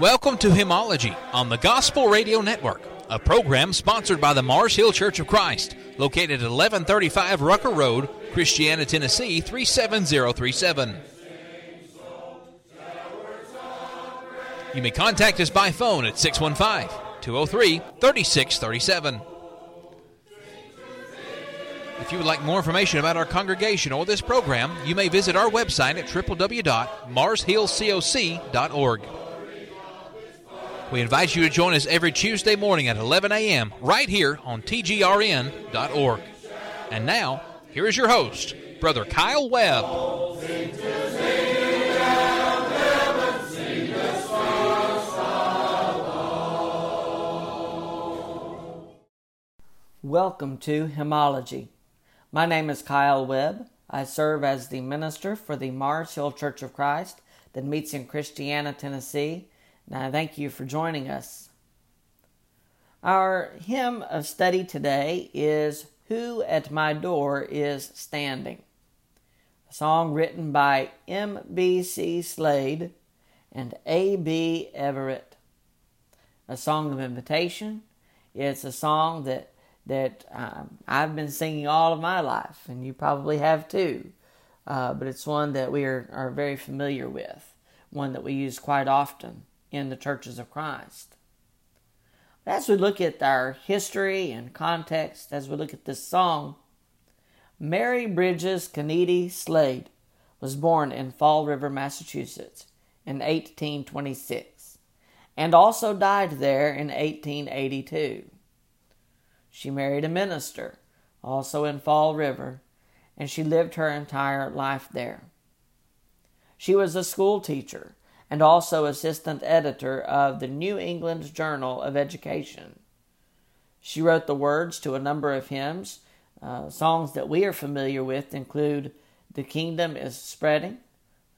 Welcome to Hymnology on the Gospel Radio Network, a program sponsored by the Mars Hill Church of Christ, located at 1135 Rucker Road, Christiana, Tennessee 37037. You may contact us by phone at 615 203 3637. If you would like more information about our congregation or this program, you may visit our website at www.marshillcoc.org. We invite you to join us every Tuesday morning at 11 a.m. right here on tgrn.org. And now, here is your host, Brother Kyle Webb. Welcome to Hymnology. My name is Kyle Webb. I serve as the minister for the Mars Hill Church of Christ that meets in Christiana, Tennessee, and I thank you for joining us. Our hymn of study today is Who at My Door is Standing, a song written by M.B.C. Slade and A.B. Everett. A song of invitation. It's a song that that um, I've been singing all of my life, and you probably have too. Uh, but it's one that we are, are very familiar with, one that we use quite often in the churches of Christ. As we look at our history and context, as we look at this song, Mary Bridges Canedy Slade was born in Fall River, Massachusetts in 1826 and also died there in 1882. She married a minister, also in Fall River, and she lived her entire life there. She was a school teacher and also assistant editor of the New England Journal of Education. She wrote the words to a number of hymns. Uh, songs that we are familiar with include The Kingdom is Spreading.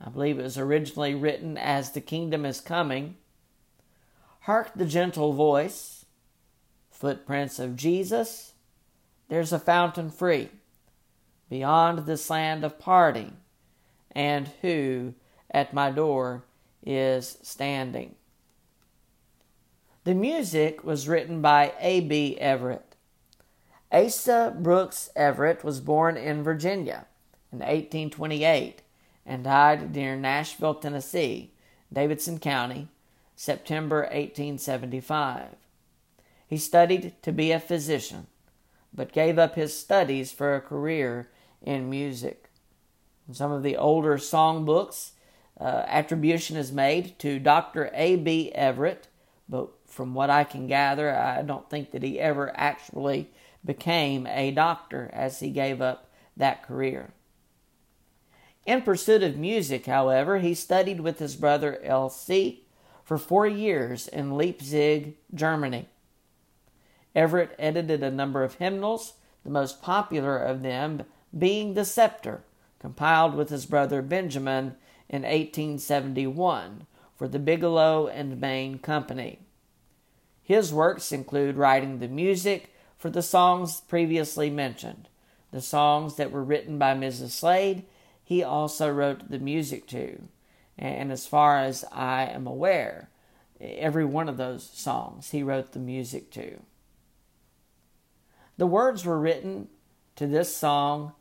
I believe it was originally written as The Kingdom is Coming. Hark the Gentle Voice. Footprints of Jesus. There's a fountain free beyond this land of parting, and who at my door is standing. The music was written by A.B. Everett. Asa Brooks Everett was born in Virginia in 1828 and died near Nashville, Tennessee, Davidson County, September 1875. He studied to be a physician, but gave up his studies for a career in music. In some of the older songbooks, uh, attribution is made to Dr. A.B. Everett, but from what I can gather, I don't think that he ever actually became a doctor as he gave up that career. In pursuit of music, however, he studied with his brother L.C. for four years in Leipzig, Germany. Everett edited a number of hymnals, the most popular of them being The Scepter, compiled with his brother Benjamin in 1871 for the Biglow and Main Company. His works include writing the music for the songs previously mentioned. The songs that were written by Mrs. Slade, he also wrote the music to. And as far as I am aware, every one of those songs he wrote the music to. The words were written to this song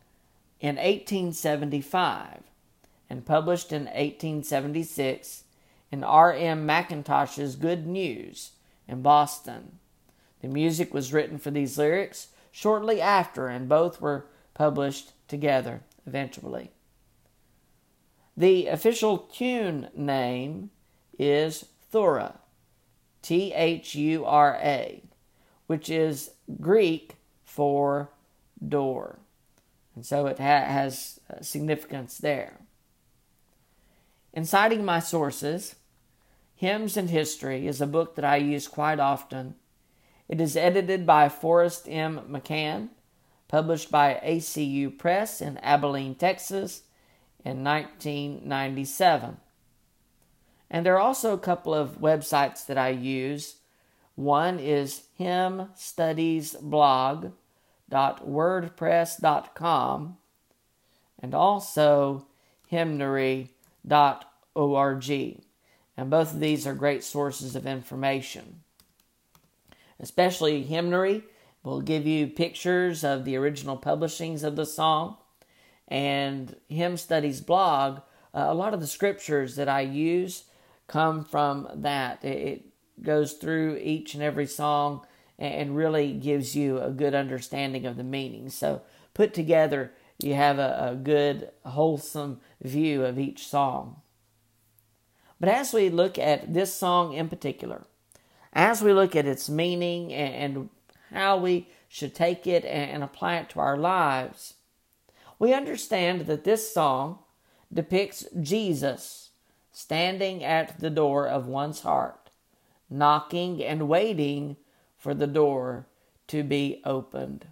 in 1875 and published in 1876 in R.M. McIntosh's Good News in Boston. The music was written for these lyrics shortly after, and both were published together eventually. The official tune name is Thura, T H U R A, which is Greek for door. And so it ha- has uh, significance there. In citing my sources, Hymns and History is a book that I use quite often. It is edited by Forrest M. McCann, published by ACU Press in Abilene, Texas in 1997. And there are also a couple of websites that I use. One is hymnstudiesblog.wordpress.com and also hymnary.org. And both of these are great sources of information. Especially hymnary will give you pictures of the original publishings of the song. And Hymn Studies blog, uh, a lot of the scriptures that I use come from that. It goes through each and every song and really gives you a good understanding of the meaning. So, put together, you have a, a good, wholesome view of each song. But as we look at this song in particular, as we look at its meaning and how we should take it and apply it to our lives, we understand that this song depicts Jesus standing at the door of one's heart, knocking and waiting for the door to be opened.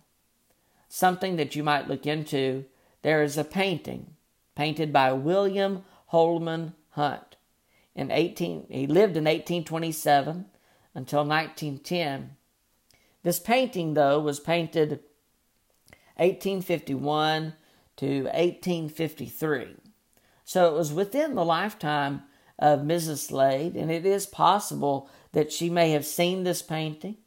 Something that you might look into there is a painting painted by William Holman Hunt. In 18, he lived in 1827 until 1910. This painting, though, was painted 1851 to 1853. So it was within the lifetime of Mrs. Slade, and it is possible that she may have seen this painting.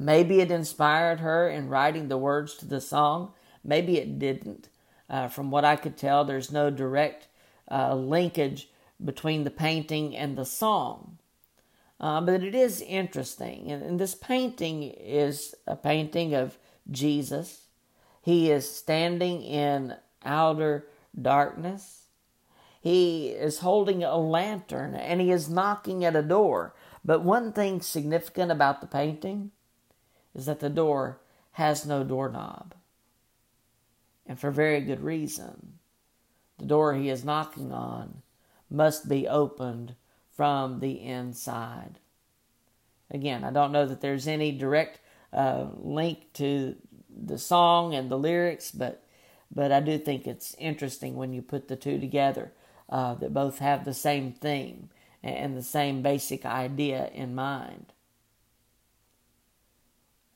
Maybe it inspired her in writing the words to the song. Maybe it didn't. Uh, from what I could tell, there's no direct uh, linkage between the painting and the song. Uh, but it is interesting. And, and this painting is a painting of Jesus. He is standing in outer darkness. He is holding a lantern and he is knocking at a door. But one thing significant about the painting is that the door has no doorknob. And for very good reason. The door he is knocking on must be opened from the inside. Again, I don't know that there's any direct uh, link to the song and the lyrics, but but I do think it's interesting when you put the two together uh, that both have the same theme and the same basic idea in mind.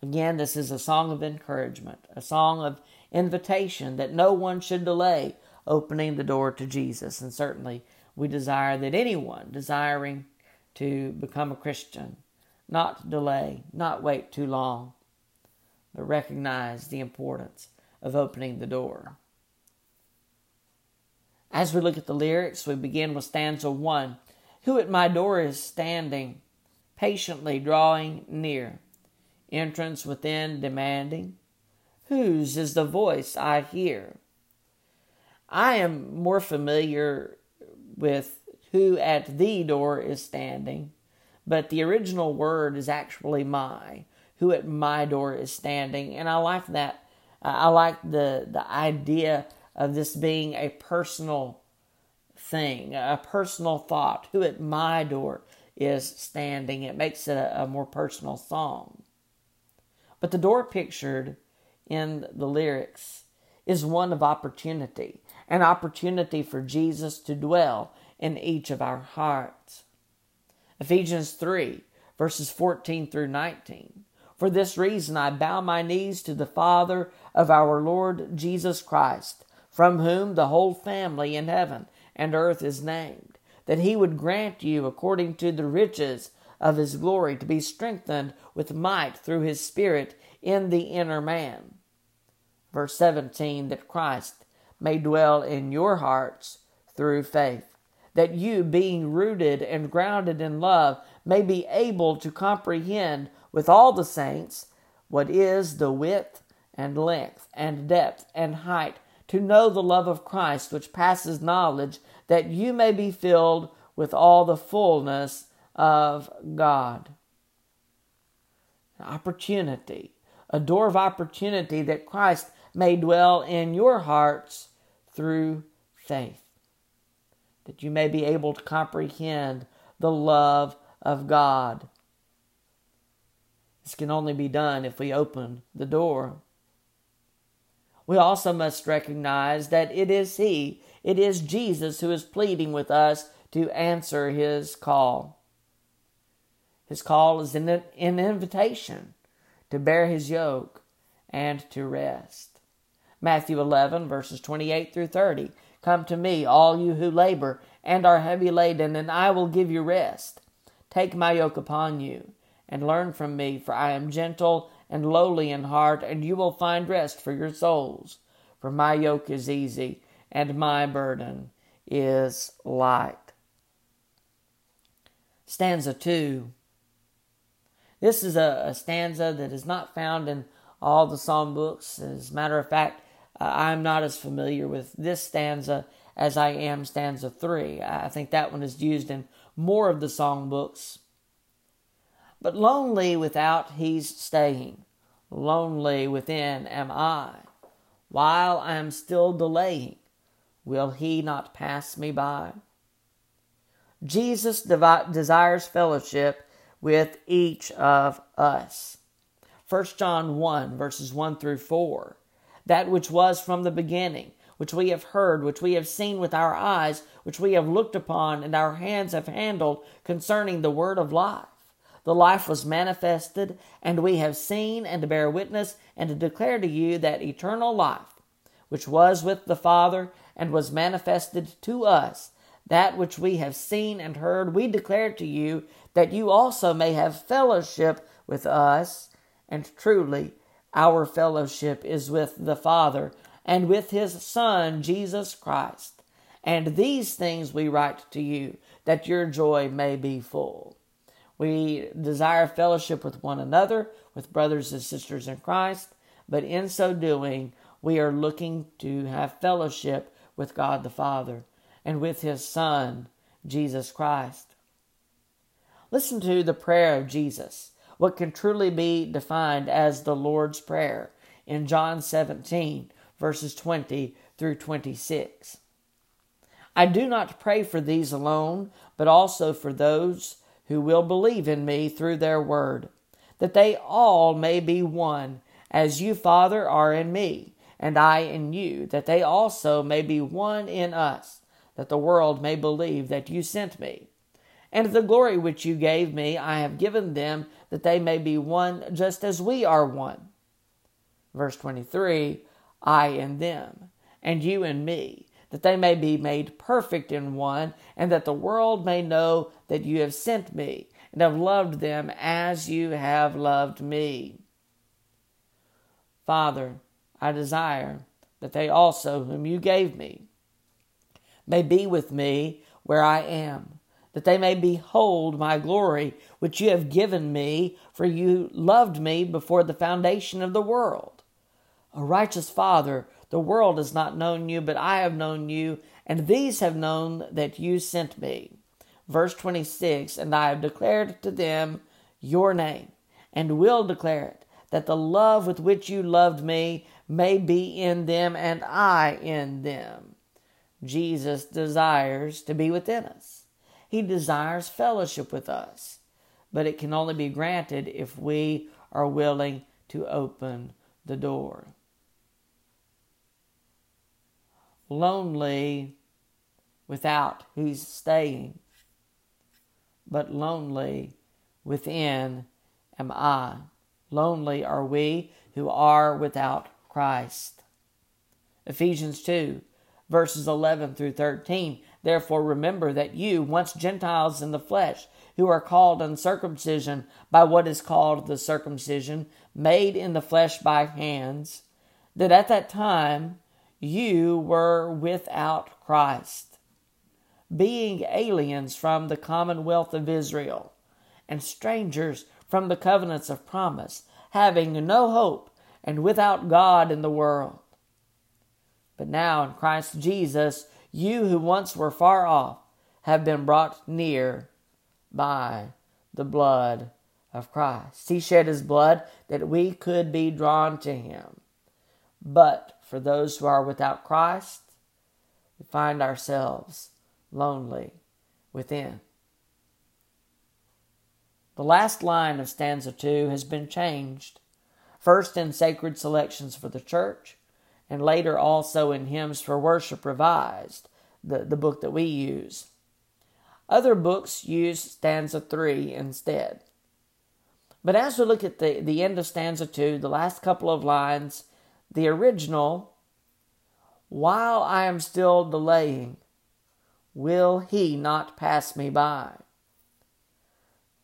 Again, this is a song of encouragement, a song of invitation that no one should delay opening the door to Jesus. And certainly, we desire that anyone desiring to become a Christian not delay, not wait too long, but recognize the importance of opening the door. As we look at the lyrics, we begin with stanza one Who at my door is standing, patiently drawing near, entrance within demanding? Whose is the voice I hear? I am more familiar with who at the door is standing, but the original word is actually my, who at my door is standing, and I like that uh, I like the the idea of this being a personal thing, a personal thought. Who at my door is standing? It makes it a, a more personal song. But the door pictured in the lyrics is one of opportunity, an opportunity for Jesus to dwell in each of our hearts. Ephesians 3, verses 14 through 19. For this reason I bow my knees to the Father of our Lord Jesus Christ, from whom the whole family in heaven and earth is named, that he would grant you, according to the riches of his glory, to be strengthened with might through his Spirit in the inner man. Verse 17, that Christ may dwell in your hearts through faith, that you, being rooted and grounded in love, may be able to comprehend with all the saints what is the width and length and depth and height, to know the love of Christ which passes knowledge, that you may be filled with all the fullness of God. Opportunity, a door of opportunity that Christ may dwell in your hearts through faith, that you may be able to comprehend the love of God this can only be done if we open the door. We also must recognize that it is He, it is Jesus who is pleading with us to answer His call. His call is an invitation to bear His yoke and to rest. Matthew 11, verses 28 through 30. Come to me, all you who labor and are heavy laden, and I will give you rest. Take my yoke upon you, and learn from me, for I am gentle and lowly in heart, and you will find rest for your souls. For my yoke is easy, and my burden is light. Stanza 2. This is a, a stanza that is not found in all the psalm books. As a matter of fact, uh, I'm not as familiar with this stanza as I am stanza 3. I think that one is used in more of the song books. But lonely without he's staying, lonely within am I. While I am still delaying, will he not pass me by? Jesus desires fellowship with each of us. 1 John 1, verses 1 through 4. That which was from the beginning, which we have heard, which we have seen with our eyes, which we have looked upon, and our hands have handled concerning the word of life. The life was manifested, and we have seen and bear witness and to declare to you that eternal life, which was with the Father and was manifested to us, that which we have seen and heard, we declare to you, that you also may have fellowship with us. And truly, our fellowship is with the Father and with His Son, Jesus Christ. And these things we write to you, that your joy may be full. We desire fellowship with one another, with brothers and sisters in Christ, but in so doing, we are looking to have fellowship with God the Father and with His Son, Jesus Christ. Listen to the prayer of Jesus what can truly be defined as the Lord's Prayer in John 17, verses 20 through 26. I do not pray for these alone, but also for those who will believe in me through their word, that they all may be one, as you, Father, are in me, and I in you, that they also may be one in us, that the world may believe that you sent me. And the glory which you gave me, I have given them, that they may be one just as we are one. Verse 23 I and them, and you and me, that they may be made perfect in one, and that the world may know that you have sent me, and have loved them as you have loved me. Father, I desire that they also, whom you gave me, may be with me where I am that they may behold my glory, which you have given me, for you loved me before the foundation of the world. O righteous Father, the world has not known you, but I have known you, and these have known that you sent me. Verse 26 And I have declared to them your name, and will declare it, that the love with which you loved me may be in them, and I in them. Jesus desires to be within us. He desires fellowship with us, but it can only be granted if we are willing to open the door. Lonely without He's staying, but lonely within am I. Lonely are we who are without Christ. Ephesians 2, verses 11 through 13 Therefore, remember that you, once Gentiles in the flesh, who are called uncircumcision by what is called the circumcision, made in the flesh by hands, that at that time you were without Christ, being aliens from the commonwealth of Israel, and strangers from the covenants of promise, having no hope, and without God in the world. But now in Christ Jesus, you who once were far off have been brought near by the blood of Christ. He shed his blood that we could be drawn to him. But for those who are without Christ, we find ourselves lonely within. The last line of stanza 2 has been changed, first in sacred selections for the church, and later also in Hymns for Worship Revised, the, the book that we use. Other books use stanza 3 instead. But as we look at the, the end of stanza 2, the last couple of lines, the original, while I am still delaying, will he not pass me by?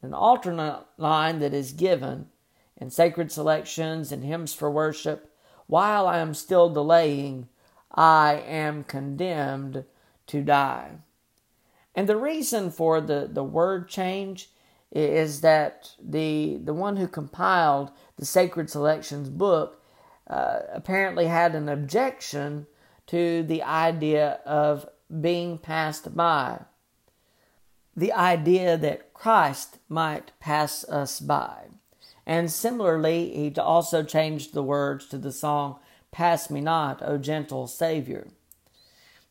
An alternate line that is given in sacred selections and hymns for worship while I am still delaying, I am condemned to die. And the reason for the, the word change is that the, the one who compiled the Sacred Selections book uh, apparently had an objection to the idea of being passed by. The idea that Christ might pass us by. And similarly, he also changed the words to the song, Pass Me Not, O Gentle Savior.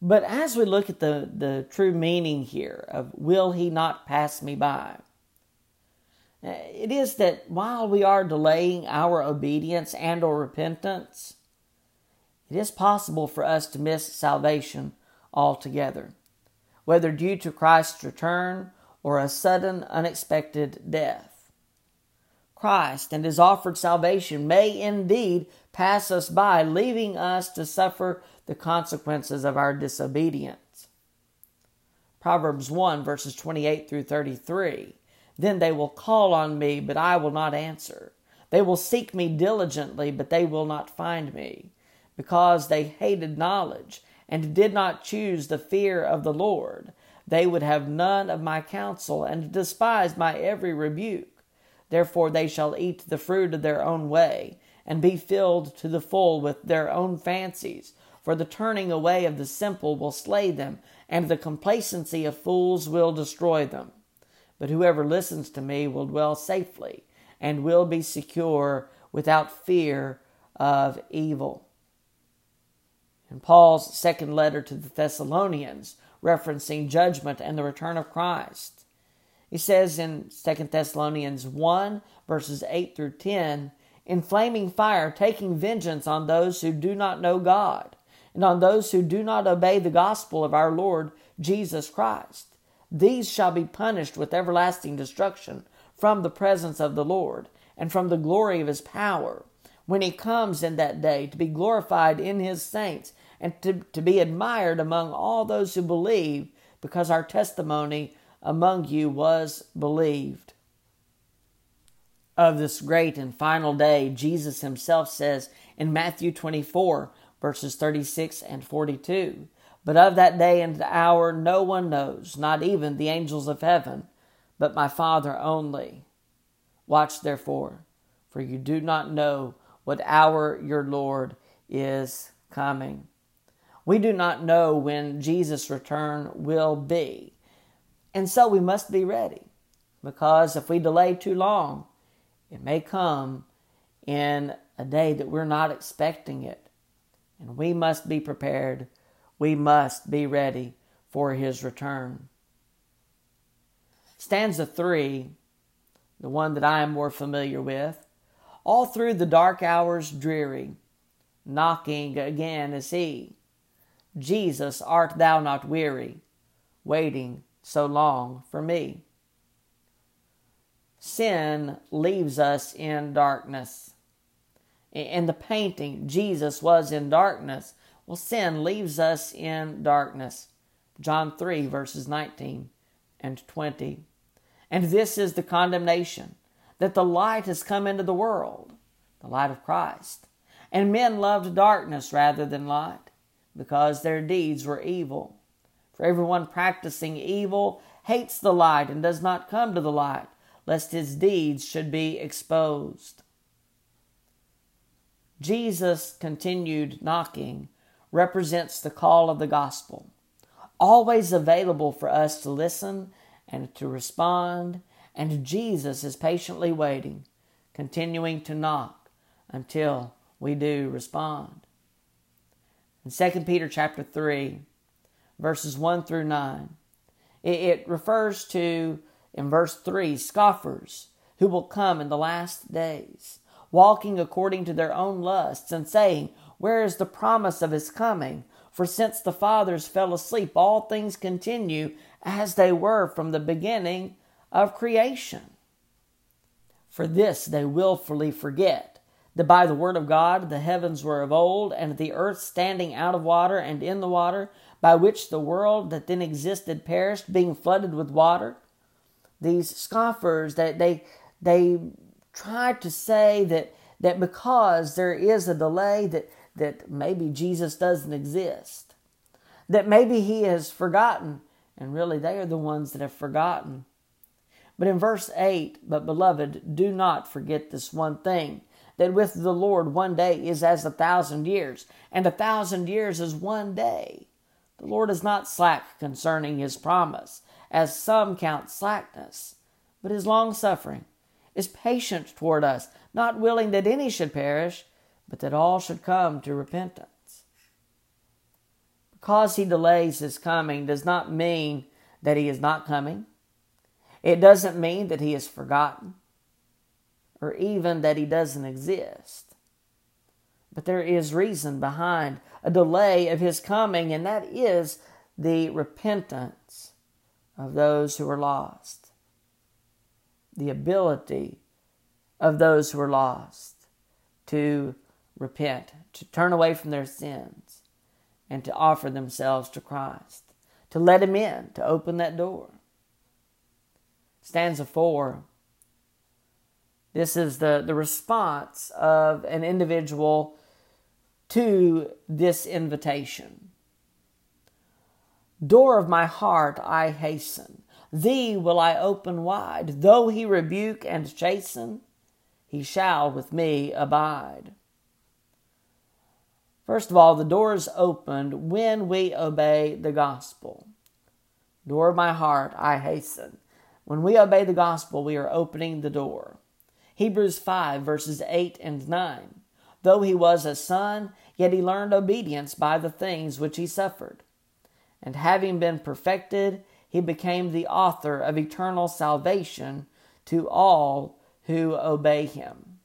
But as we look at the, the true meaning here of will he not pass me by, eh, it is that while we are delaying our obedience and or repentance, it is possible for us to miss salvation altogether, whether due to Christ's return or a sudden unexpected death. Christ and his offered salvation may indeed pass us by, leaving us to suffer the consequences of our disobedience. Proverbs 1 verses 28 through 33. Then they will call on me, but I will not answer. They will seek me diligently, but they will not find me, because they hated knowledge and did not choose the fear of the Lord. They would have none of my counsel and despised my every rebuke. Therefore they shall eat the fruit of their own way, and be filled to the full with their own fancies. For the turning away of the simple will slay them, and the complacency of fools will destroy them. But whoever listens to me will dwell safely, and will be secure without fear of evil. In Paul's second letter to the Thessalonians, referencing judgment and the return of Christ, he says in 2 Thessalonians 1, verses 8 through 10, in flaming fire, taking vengeance on those who do not know God and on those who do not obey the gospel of our Lord Jesus Christ. These shall be punished with everlasting destruction from the presence of the Lord and from the glory of his power when he comes in that day to be glorified in his saints and to, to be admired among all those who believe because our testimony among you was believed. Of this great and final day, Jesus himself says in Matthew 24, verses 36 and 42. But of that day and hour no one knows, not even the angels of heaven, but my Father only. Watch therefore, for you do not know what hour your Lord is coming. We do not know when Jesus' return will be. And so we must be ready, because if we delay too long, it may come in a day that we're not expecting it. And we must be prepared. We must be ready for his return. Stanza 3, the one that I am more familiar with. All through the dark hours dreary, knocking again is he. Jesus, art thou not weary, waiting so long for me? Sin leaves us in darkness in the painting, Jesus was in darkness. Well, sin leaves us in darkness. John 3, verses 19 and 20. And this is the condemnation that the light has come into the world, the light of Christ. And men loved darkness rather than light, because their deeds were evil. For everyone practicing evil hates the light and does not come to the light, lest his deeds should be exposed. Jesus' continued knocking represents the call of the gospel, always available for us to listen and to respond, and Jesus is patiently waiting, continuing to knock until we do respond. In 2 Peter chapter 3, verses 1 through 9, it refers to, in verse 3, scoffers who will come in the last days walking according to their own lusts, and saying, Where is the promise of his coming? For since the fathers fell asleep, all things continue as they were from the beginning of creation. For this they wilfully forget that by the word of God the heavens were of old, and the earth standing out of water and in the water, by which the world that then existed perished, being flooded with water. These scoffers that they they try to say that that because there is a delay that that maybe Jesus doesn't exist, that maybe he has forgotten, and really they are the ones that have forgotten. But in verse 8, but beloved, do not forget this one thing that with the Lord one day is as a thousand years, and a thousand years is one day. The Lord is not slack concerning his promise, as some count slackness, but is long suffering, is patient toward us, not willing that any should perish, but that all should come to repentance. Because he delays his coming does not mean that he is not coming. It doesn't mean that he is forgotten or even that he doesn't exist. But there is reason behind a delay of his coming, and that is the repentance of those who are lost, the ability of those who are lost to repent, to turn away from their sins, and to offer themselves to Christ, to let Him in, to open that door. Stanza 4 this is the, the response of an individual to this invitation. Door of my heart, I hasten. Thee will I open wide. Though he rebuke and chasten, he shall with me abide. First of all, the door is opened when we obey the gospel. Door of my heart, I hasten. When we obey the gospel, we are opening the door. Hebrews 5, verses 8 and 9. Though he was a son, yet he learned obedience by the things which he suffered. And having been perfected, he became the author of eternal salvation to all who obey him.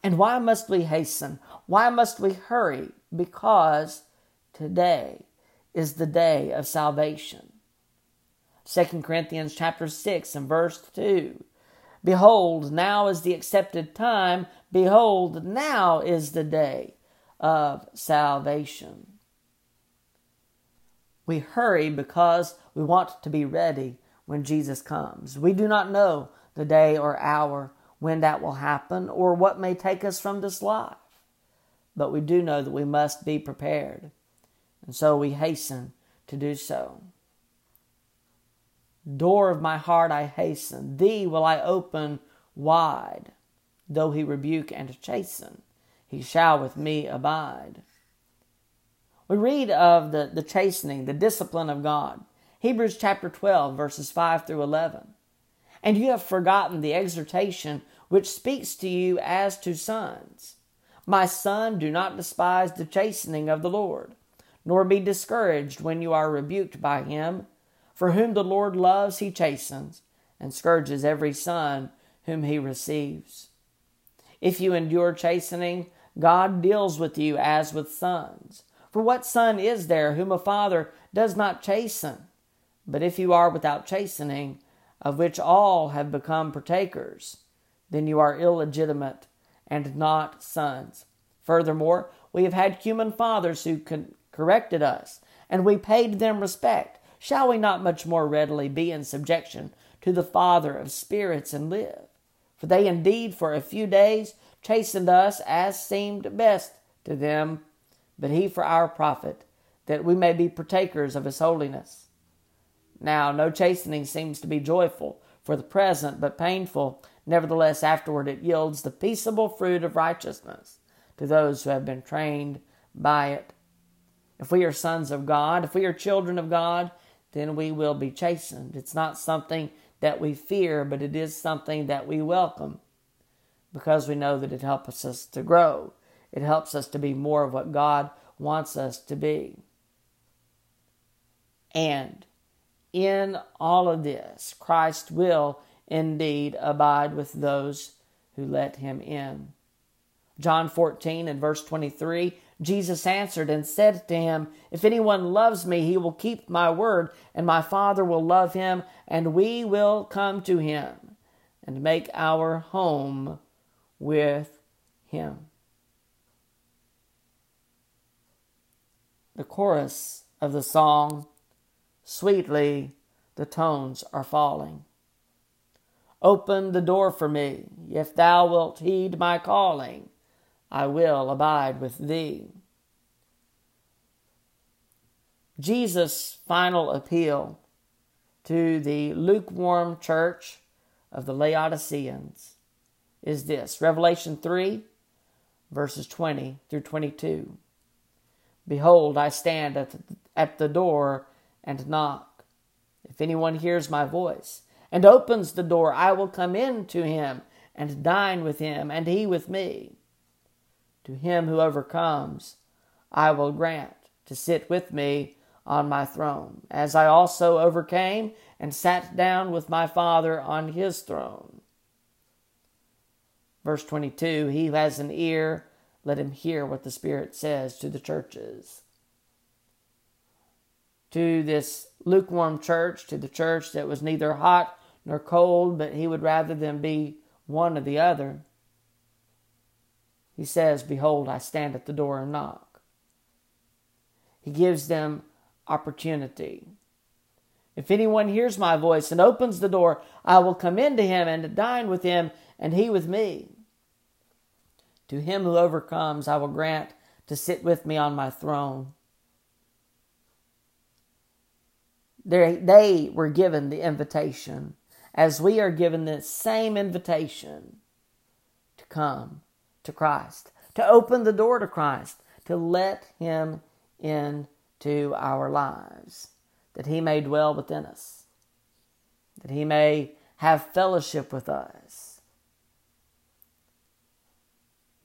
And why must we hasten? Why must we hurry? Because today is the day of salvation. 2 Corinthians chapter 6 and verse 2 Behold, now is the accepted time. Behold, now is the day of salvation. We hurry because we want to be ready when Jesus comes. We do not know the day or hour when that will happen or what may take us from this life, but we do know that we must be prepared, and so we hasten to do so. Door of my heart, I hasten. Thee will I open wide. Though he rebuke and chasten, he shall with me abide. We read of the, the chastening, the discipline of God. Hebrews chapter 12, verses 5 through 11. And you have forgotten the exhortation which speaks to you as to sons. My son, do not despise the chastening of the Lord, nor be discouraged when you are rebuked by him. For whom the Lord loves, he chastens, and scourges every son whom he receives. If you endure chastening, God deals with you as with sons. For what son is there whom a father does not chasten? But if you are without chastening, of which all have become partakers, then you are illegitimate and not sons. Furthermore, we have had human fathers who corrected us, and we paid them respect shall we not much more readily be in subjection to the Father of spirits and live? For they indeed for a few days chastened us as seemed best to them, but he for our profit, that we may be partakers of his holiness. Now, no chastening seems to be joyful for the present, but painful. Nevertheless, afterward it yields the peaceable fruit of righteousness to those who have been trained by it. If we are sons of God, if we are children of God, then we will be chastened. It's not something that we fear, but it is something that we welcome because we know that it helps us to grow. It helps us to be more of what God wants us to be. And in all of this, Christ will indeed abide with those who let him in. John 14 and verse 23 Jesus answered and said to him, If anyone loves me, he will keep my word, and my Father will love him, and we will come to him and make our home with him. the chorus of the song, Sweetly the tones are falling. Open the door for me, if thou wilt heed my calling, I will abide with thee. Jesus' final appeal to the lukewarm church of the Laodiceans is this Revelation 3, verses 20 through 22. Behold, I stand at the, at the door and knock. If anyone hears my voice and opens the door, I will come in to him and dine with him, and he with me. To him who overcomes, I will grant to sit with me on my throne, as I also overcame and sat down with my Father on his throne. Verse 22 He who has an ear, let him hear what the Spirit says to the churches. To this lukewarm church, to the church that was neither hot nor cold, but he would rather them be one or the other. He says, Behold, I stand at the door and knock. He gives them opportunity. If anyone hears my voice and opens the door, I will come into him and dine with him, and he with me. To him who overcomes, I will grant to sit with me on my throne. They were given the invitation, as we are given the same invitation to come to Christ, to open the door to Christ, to let Him into our lives, that He may dwell within us, that He may have fellowship with us.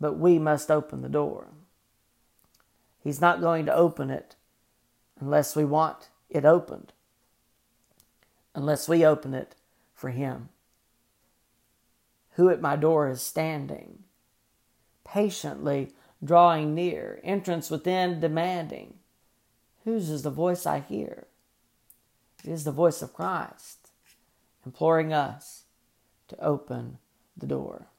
But we must open the door. He's not going to open it unless we want it opened, unless we open it for Him. Who at my door is standing? Patiently drawing near, entrance within demanding. Whose is the voice I hear? It is the voice of Christ, imploring us to open the door.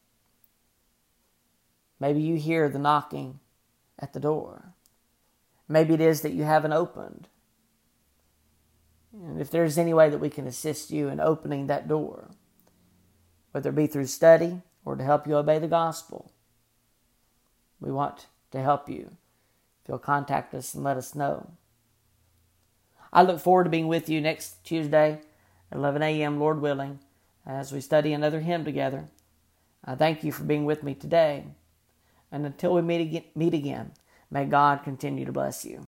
Maybe you hear the knocking at the door. Maybe it is that you haven't opened. And if there's any way that we can assist you in opening that door, whether it be through study or to help you obey the gospel, we want to help you. If you'll contact us and let us know. I look forward to being with you next Tuesday at 11 a.m., Lord willing, as we study another hymn together. I thank you for being with me today. And until we meet again, meet again may God continue to bless you.